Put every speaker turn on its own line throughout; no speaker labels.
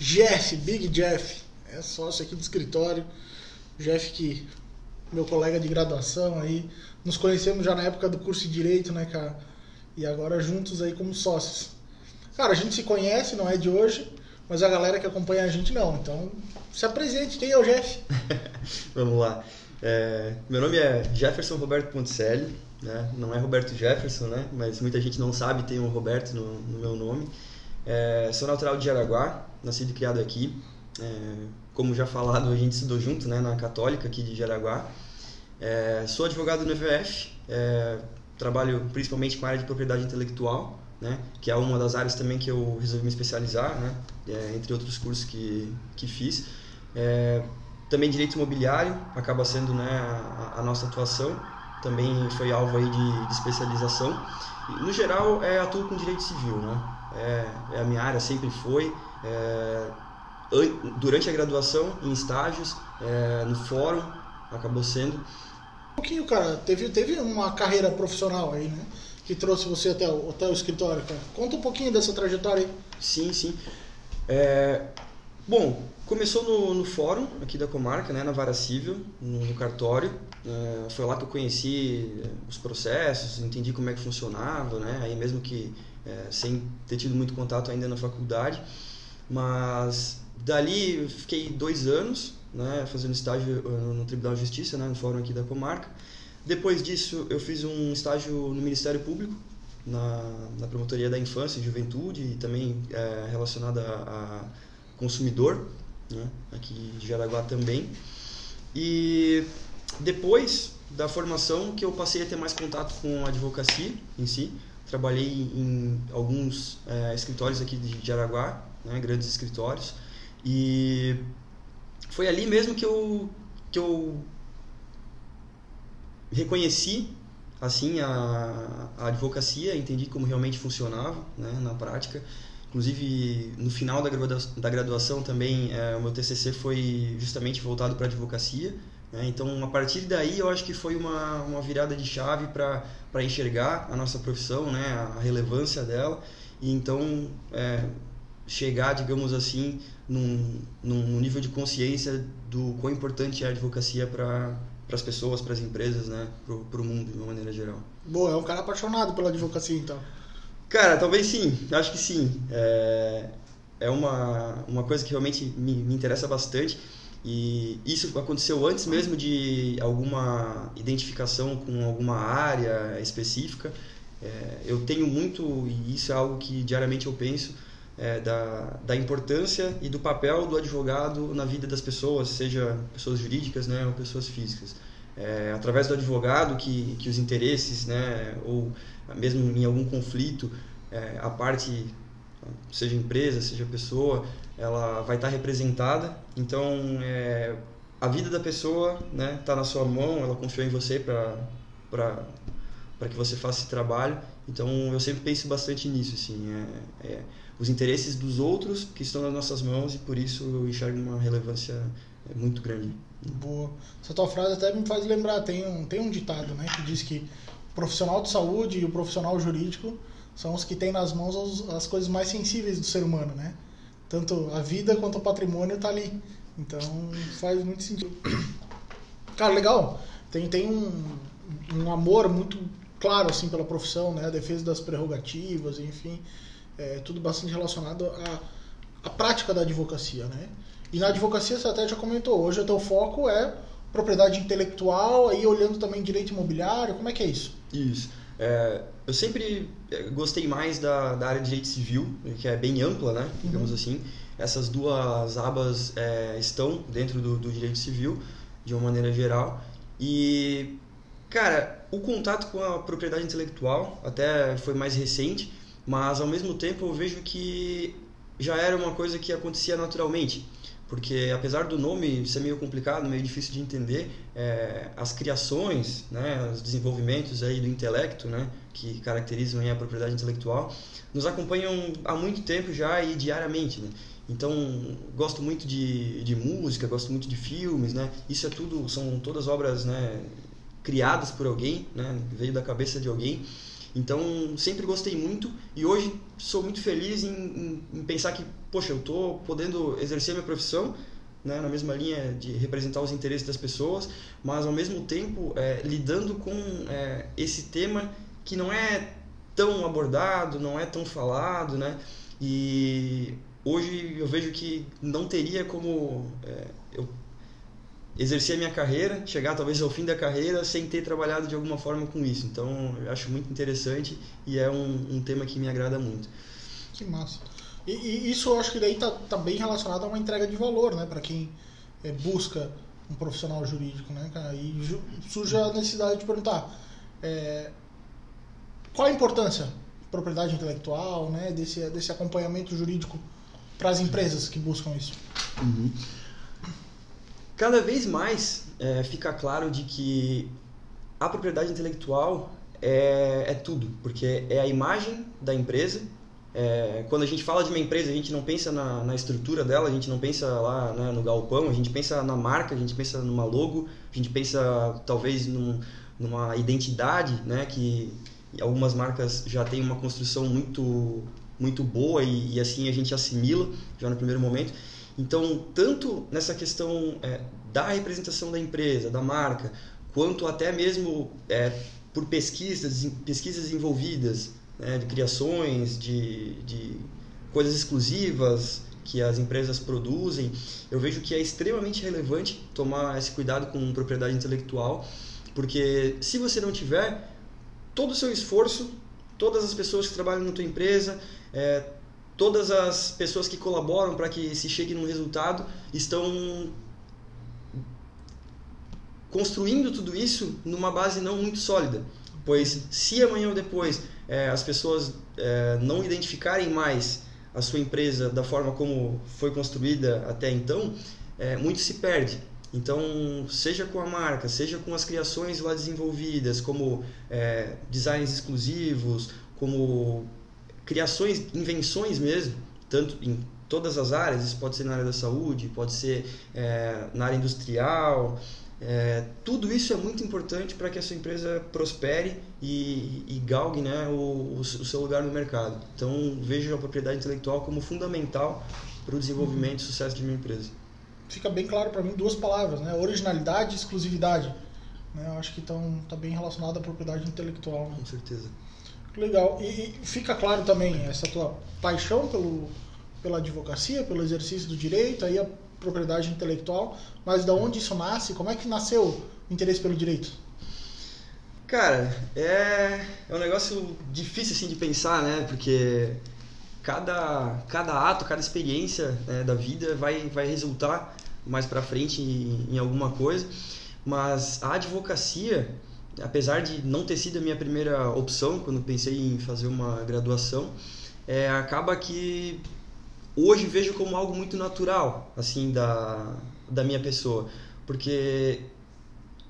Jeff, Big Jeff, é sócio aqui do escritório. Jeff que meu colega de graduação aí, nos conhecemos já na época do curso de direito, né, cara? E agora juntos aí como sócios. Cara, a gente se conhece, não é de hoje, mas a galera que acompanha a gente não. Então, se apresente, quem é o Jeff?
Vamos lá. É, meu nome é Jefferson Roberto Ponticelli, né? não é Roberto Jefferson, né? mas muita gente não sabe, tem um Roberto no, no meu nome. É, sou natural de Jaraguá, nascido e criado aqui. É, como já falado, a gente estudou junto né, na Católica aqui de Jaraguá. É, sou advogado no EVF, é, trabalho principalmente com a área de propriedade intelectual, né, que é uma das áreas também que eu resolvi me especializar, né, é, entre outros cursos que, que fiz. É, também direito imobiliário acaba sendo né, a, a, nossa atuação, também foi alvo aí de, de especialização. No geral, é, atuo com direito civil, né, é, é a minha área, sempre foi. É, durante a graduação, em estágios, é, no fórum, acabou sendo.
Um pouquinho, cara, teve, teve uma carreira profissional aí, né? Que trouxe você até o, até o escritório, cara. Conta um pouquinho dessa trajetória aí.
Sim, sim. É, bom, começou no, no fórum aqui da comarca, né, na vara civil, no, no cartório. É, foi lá que eu conheci os processos, entendi como é que funcionava, né? Aí mesmo que é, sem ter tido muito contato ainda na faculdade. Mas Dali eu fiquei dois anos né, fazendo estágio eh, no Tribunal de Justiça, né, no fórum aqui da comarca. Depois disso eu fiz um estágio no Ministério Público, na, na Promotoria da Infância e Juventude e também é, relacionada a, consumidor, né, aqui de Jaraguá também. E depois da formação que eu passei a ter mais contato com a advocacia em si, trabalhei em alguns é, escritórios aqui de Jaraguá, né, grandes escritórios, e foi ali mesmo que eu, que eu reconheci assim a, a advocacia, entendi como realmente funcionava né, na prática. Inclusive, no final da graduação, da graduação também, é, o meu TCC foi justamente voltado para advocacia. Né? Então, a partir daí, eu acho que foi uma, uma virada de chave para enxergar a nossa profissão, né? a relevância dela. E então, é, chegar, digamos assim, num, num nível de consciência do quão importante é a advocacia para para as pessoas, para as empresas, né, para o mundo de uma maneira geral.
Boa, é um cara apaixonado pela advocacia, então.
Cara, talvez sim, acho que sim. É, é uma, uma coisa que realmente me, me interessa bastante e isso aconteceu antes mesmo de alguma identificação com alguma área específica. É, eu tenho muito, e isso é algo que diariamente eu penso, é, da, da importância e do papel do advogado na vida das pessoas, seja pessoas jurídicas né, ou pessoas físicas. É, através do advogado que, que os interesses, né, ou mesmo em algum conflito, é, a parte, seja empresa, seja pessoa, ela vai estar representada. Então, é, a vida da pessoa está né, tá na sua mão, ela confiou em você para que você faça esse trabalho. Então, eu sempre penso bastante nisso. Assim, é, é os interesses dos outros que estão nas nossas mãos e por isso eu enxergo uma relevância é, muito grande.
Boa. Essa tua frase até me faz lembrar, tem um, tem um ditado né, que diz que o profissional de saúde e o profissional jurídico são os que têm nas mãos as, as coisas mais sensíveis do ser humano, né? Tanto a vida quanto o patrimônio tá ali. Então faz muito sentido. Cara, legal. Tem, tem um, um amor muito claro assim pela profissão, né? A defesa das prerrogativas, enfim é, tudo bastante relacionado à, à prática da advocacia, né? E na advocacia você até já comentou, hoje o teu foco é propriedade intelectual, aí olhando também direito imobiliário, como é que é isso?
Isso. É, eu sempre é, gostei mais da, da área de direito civil, que é bem ampla, né? Digamos uhum. assim. Essas duas abas é, estão dentro do, do direito civil, de uma maneira geral. E, cara, o contato com a propriedade intelectual até foi mais recente, mas ao mesmo tempo eu vejo que já era uma coisa que acontecia naturalmente porque apesar do nome ser meio complicado, meio difícil de entender, é, as criações, né, os desenvolvimentos aí do intelecto, né, que caracterizam a propriedade intelectual, nos acompanham há muito tempo já e diariamente, né? Então, gosto muito de, de música, gosto muito de filmes, né? Isso é tudo, são todas obras, né, criadas por alguém, né, veio da cabeça de alguém. Então, sempre gostei muito e hoje sou muito feliz em, em, em pensar que, poxa, eu estou podendo exercer minha profissão né, na mesma linha de representar os interesses das pessoas, mas ao mesmo tempo é, lidando com é, esse tema que não é tão abordado, não é tão falado, né? E hoje eu vejo que não teria como é, eu exercer a minha carreira, chegar talvez ao fim da carreira sem ter trabalhado de alguma forma com isso. Então, eu acho muito interessante e é um, um tema que me agrada muito.
Que massa. E, e, isso eu acho que daí tá, tá bem relacionado a uma entrega de valor, né, para quem é, busca um profissional jurídico, né, cara? E surge a necessidade de perguntar é, qual a importância da propriedade intelectual, né, desse, desse acompanhamento jurídico para as empresas que buscam isso.
Uhum cada vez mais é, fica claro de que a propriedade intelectual é, é tudo, porque é a imagem da empresa. É, quando a gente fala de uma empresa, a gente não pensa na, na estrutura dela, a gente não pensa lá né, no galpão, a gente pensa na marca, a gente pensa numa logo, a gente pensa talvez num, numa identidade, né, que algumas marcas já têm uma construção muito muito boa e, e assim a gente assimila já no primeiro momento. Então, tanto nessa questão é, da representação da empresa, da marca, quanto até mesmo é, por pesquisas, pesquisas envolvidas, né, de criações, de, de coisas exclusivas que as empresas produzem, eu vejo que é extremamente relevante tomar esse cuidado com propriedade intelectual, porque se você não tiver, todo o seu esforço, todas as pessoas que trabalham na tua empresa, é, todas as pessoas que colaboram para que se chegue num resultado estão construindo tudo isso numa base não muito sólida. Pois se amanhã ou depois é, as pessoas é, não identificarem mais a sua empresa da forma como foi construída até então, é, muito se perde. Então, seja com a marca, seja com as criações lá desenvolvidas, como é, designs exclusivos, como criações, invenções mesmo, tanto em todas as áreas, isso pode ser na área da saúde, pode ser é, na área industrial, é, tudo isso é muito importante para que a sua empresa prospere e, e galgue né, o, o, seu lugar no mercado. Então, vejo a propriedade intelectual como fundamental para o desenvolvimento e sucesso de uma empresa.
Fica bem claro para mim duas palavras, né? originalidade e exclusividade. Né? Eu acho que estão tá bem relacionado à propriedade intelectual. Né?
Com certeza.
Legal. E, e, fica claro também essa tua paixão pelo, pela advocacia, pelo exercício do direito, aí a propriedade intelectual, mas da onde isso nasce? Como é que nasceu o interesse pelo direito?
Cara, é, é um negócio difícil assim de pensar, né? Porque cada, cada ato, cada experiência né, da vida vai, vai resultar mais para frente em, em alguma coisa. Mas a advocacia, apesar de não ter sido a minha primeira opção quando pensei em fazer uma graduação, é, acaba que hoje vejo como algo muito natural assim da, da minha pessoa, porque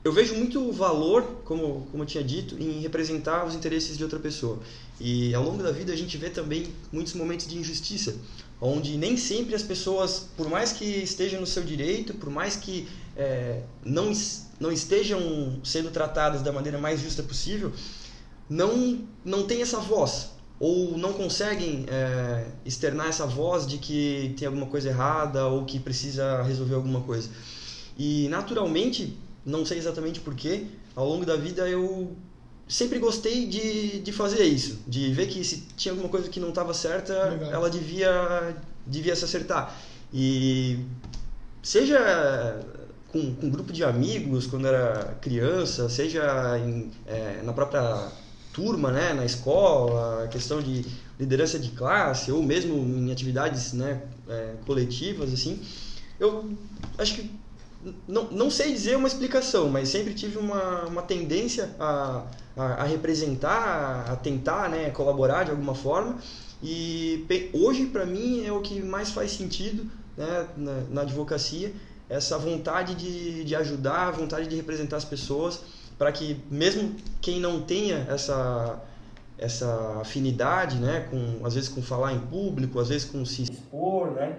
eu vejo muito valor, como, como eu tinha dito, em representar os interesses de outra pessoa. E ao longo da vida a gente vê também muitos momentos de injustiça, onde nem sempre as pessoas, por mais que estejam no seu direito, por mais que é, não, não estejam sendo tratadas da maneira mais justa possível, não, não tem essa voz, ou não conseguem é, externar essa voz de que tem alguma coisa errada ou que precisa resolver alguma coisa. E naturalmente, não sei exatamente porquê, ao longo da vida eu sempre gostei de, de fazer isso, de ver que se tinha alguma coisa que não estava certa, Legal. ela devia, devia se acertar. E seja com, com um grupo de amigos quando era criança, seja em, é, na própria turma, né, na escola, questão de liderança de classe ou mesmo em atividades, né, é, coletivas assim, eu acho que não, não sei dizer uma explicação, mas sempre tive uma, uma tendência a, a, a representar, a tentar, né, colaborar de alguma forma. E hoje, para mim, é o que mais faz sentido né, na, na advocacia, essa vontade de, de ajudar, a vontade de representar as pessoas para que mesmo quem não tenha essa essa afinidade, né, com às vezes com falar em público, às vezes com se expor, né,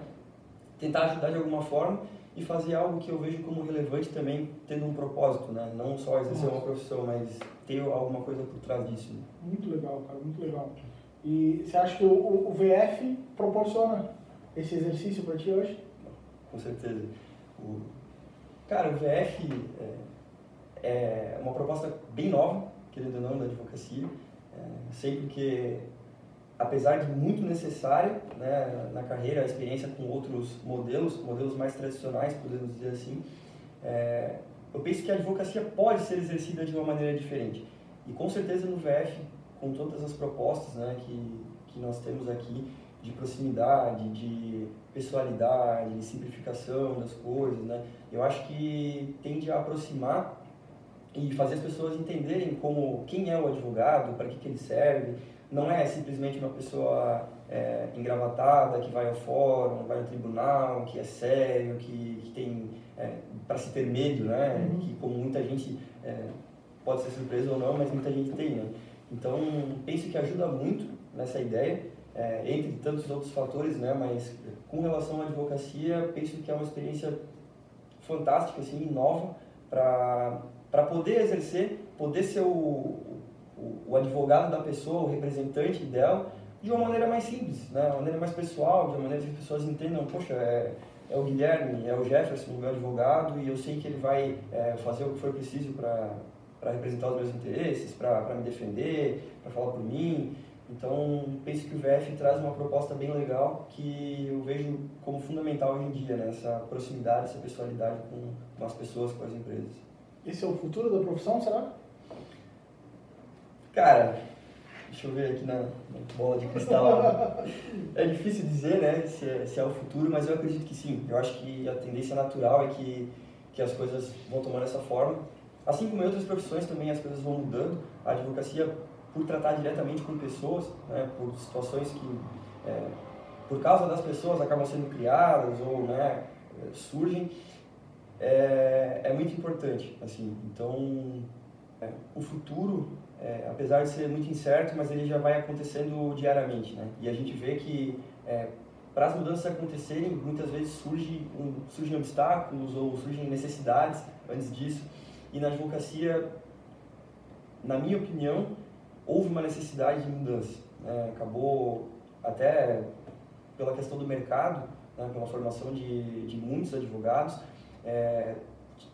tentar ajudar de alguma forma e fazer algo que eu vejo como relevante também, tendo um propósito, né? Não só exercer Nossa. uma profissão, mas ter alguma coisa por trás disso. Né?
Muito legal, cara, muito legal. E você acha que o, o VF proporciona esse exercício para ti hoje?
Com certeza. O... Cara, o VF é, é uma proposta bem nova, querendo ou não, da advocacia. É, sei porque apesar de muito necessária né, na carreira, a experiência com outros modelos, modelos mais tradicionais, podemos dizer assim, é, eu penso que a advocacia pode ser exercida de uma maneira diferente. E com certeza no VF, com todas as propostas né, que, que nós temos aqui, de proximidade, de pessoalidade, de simplificação das coisas, né, eu acho que tende a aproximar e fazer as pessoas entenderem como quem é o advogado, para que, que ele serve, não é simplesmente uma pessoa é, engravatada que vai ao fórum, vai ao tribunal, que é sério, que, que tem é, para se ter medo, né? Uhum. Que como muita gente é, pode ser surpresa ou não, mas muita gente tem, né? Então penso que ajuda muito nessa ideia, é, entre tantos outros fatores, né? Mas com relação à advocacia, penso que é uma experiência fantástica, assim, nova para para poder exercer, poder ser o, o, advogado da pessoa, o representante dela, de uma maneira mais simples, né? uma maneira mais pessoal, de uma maneira que as pessoas entendam, poxa, é, é o Guilherme, é o Jefferson, o meu advogado, e eu sei que ele vai é, fazer o que for preciso para representar os meus interesses, para me defender, para falar por mim. Então, penso que o VF traz uma proposta bem legal que eu vejo como fundamental hoje em dia, né? essa proximidade, essa pessoalidade com, as pessoas, com as empresas.
Esse é o futuro da profissão, será?
Cara, deixa eu ver aqui na, na bola de cristal. é difícil dizer, né, se é, se é o futuro, mas eu acredito que sim. Eu acho que a tendência natural é que, que as coisas vão tomando essa forma. Assim como em outras profissões também as coisas vão mudando. A advocacia, por tratar diretamente com pessoas, né, por situações que, é, por causa das pessoas, acabam sendo criadas ou né, surgem, é, é muito importante. Assim. Então, é, o futuro é, apesar de ser muito incerto, mas ele já vai acontecendo diariamente, né? E a gente vê que é, para as mudanças acontecerem, muitas vezes surge um, surgem obstáculos ou surgem necessidades antes disso. E na advocacia, na minha opinião, houve uma necessidade de mudança. Né? Acabou até pela questão do mercado, né? pela formação de, de muitos advogados, é,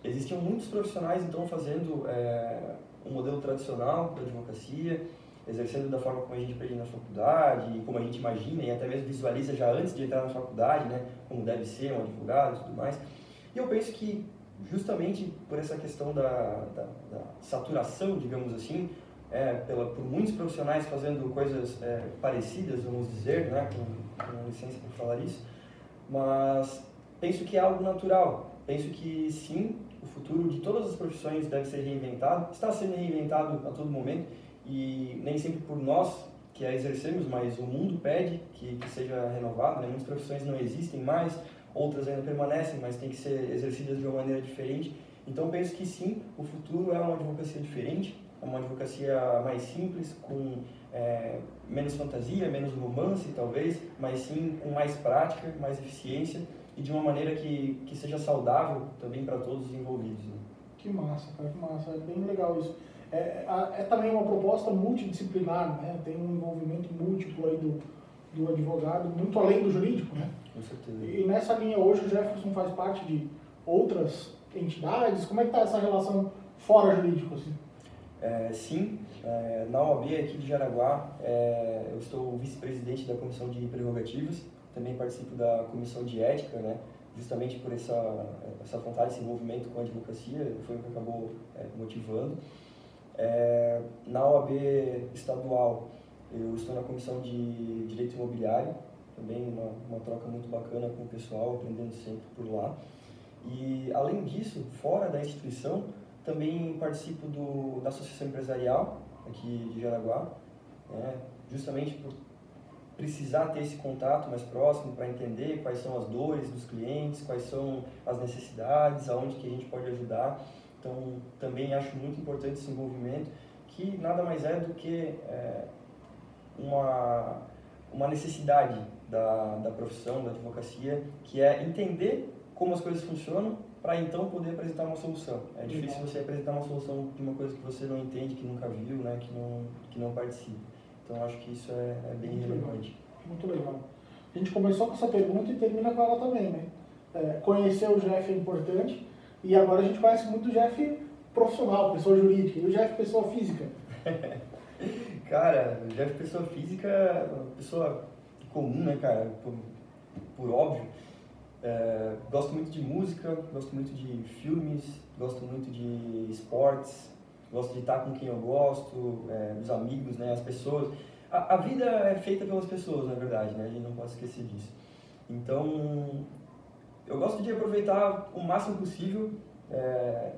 existiam muitos profissionais então fazendo é, um modelo tradicional da advocacia, exercendo da forma como a gente aprende na faculdade, como a gente imagina e até mesmo visualiza já antes de entrar na faculdade, né, como deve ser um advogado e tudo mais. E eu penso que justamente por essa questão da, da, da saturação, digamos assim, é, pela, por muitos profissionais fazendo coisas é, parecidas, vamos dizer, né, com, com licença por falar isso, mas penso que é algo natural. Penso que sim, o futuro de todas as profissões deve ser reinventado, está sendo reinventado a todo momento e nem sempre por nós que a exercemos, mas o mundo pede que, que seja renovado. Né? Muitas profissões não existem mais, outras ainda permanecem, mas têm que ser exercidas de uma maneira diferente. Então penso que sim, o futuro é uma advocacia diferente, uma advocacia mais simples, com é, menos fantasia, menos romance talvez, mas sim com mais prática, mais eficiência e de uma maneira que, que seja saudável também para todos os envolvidos. Né?
Que massa, cara, que massa, é bem legal isso. É, é, também uma proposta multidisciplinar, né? tem um envolvimento múltiplo aí do, do advogado, muito além do jurídico. Né?
Com certeza.
E nessa linha hoje o Jefferson faz parte de outras entidades, como é que está essa relação fora jurídico? Assim?
É, sim, é, na OAB aqui de Jaraguá, é, eu estou vice-presidente da Comissão de Prerrogativas, também participo da comissão de ética, né? justamente por essa, essa vontade, esse envolvimento com a advocacia, foi o que acabou é, motivando. É, na OAB estadual, eu estou na comissão de direito imobiliário, também uma, uma troca muito bacana com o pessoal, aprendendo sempre por lá. E, além disso, fora da instituição, também participo do, da associação empresarial aqui de Jaraguá, né? justamente por precisar ter esse contato mais próximo para entender quais são as dores dos clientes, quais são as necessidades, aonde que a gente pode ajudar. Então, também acho muito importante esse envolvimento, que nada mais é do que é, uma, uma necessidade da, da profissão, da advocacia, que é entender como as coisas funcionam para então poder apresentar uma solução. É difícil você apresentar uma solução de uma coisa que você não entende, que nunca viu, né, que não, que não participa. Então acho que isso é, é bem
Muito
relevante.
Legal. Muito legal. A gente começou com essa pergunta e termina com ela também, né? É, conhecer o Jeff é importante e agora a gente conhece muito o Jeff profissional, pessoa jurídica, e o Jeff pessoa física.
cara, o Jeff pessoa física pessoa comum, né, cara? Por, por óbvio. É, gosto muito de música, gosto muito de filmes, gosto muito de esportes, gosto de estar com quem eu gosto, é, os amigos, né, as pessoas. A, a, vida é feita pelas pessoas, na verdade, né? A gente não pode esquecer disso. Então, eu gosto de aproveitar o máximo possível. É,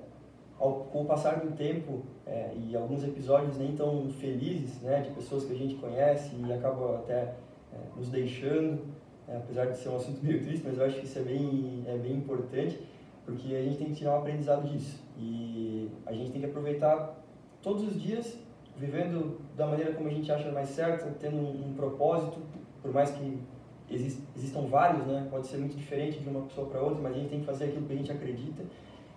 ao, com o passar do tempo é, e alguns episódios nem tão felizes, né, de pessoas que a gente conhece e acaba até é, nos deixando, é, apesar de ser um assunto meio triste, mas eu acho que isso é bem, é bem importante, porque a gente tem que tirar um aprendizado disso. E a gente tem que aproveitar todos os dias, vivendo da maneira como a gente acha mais certa, tendo um, um propósito, por mais que exist, existam vários, né? pode ser muito diferente de uma pessoa para outra, mas a gente tem que fazer aquilo que a gente acredita.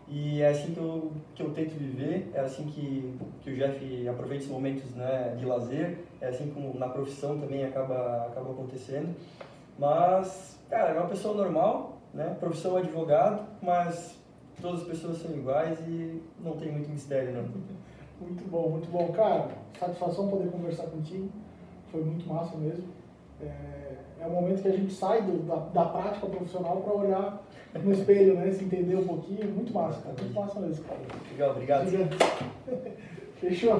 E é assim que eu, que eu tento viver, é assim que, que o Jeff aproveita esses momentos né, de lazer, é assim como na profissão também acaba, acaba acontecendo. Mas, cara, é uma pessoa normal, né? Profissão advogado, mas todas as pessoas são iguais e não tem muito mistério, não.
Muito bom, muito bom. Cara, satisfação poder conversar contigo. Foi muito massa mesmo. É, é o momento que a gente sai do, da, da prática profissional para olhar no espelho, né? Se entender um pouquinho. Muito massa, cara. Muito massa mesmo, cara.
Legal, obrigado.
Fechou.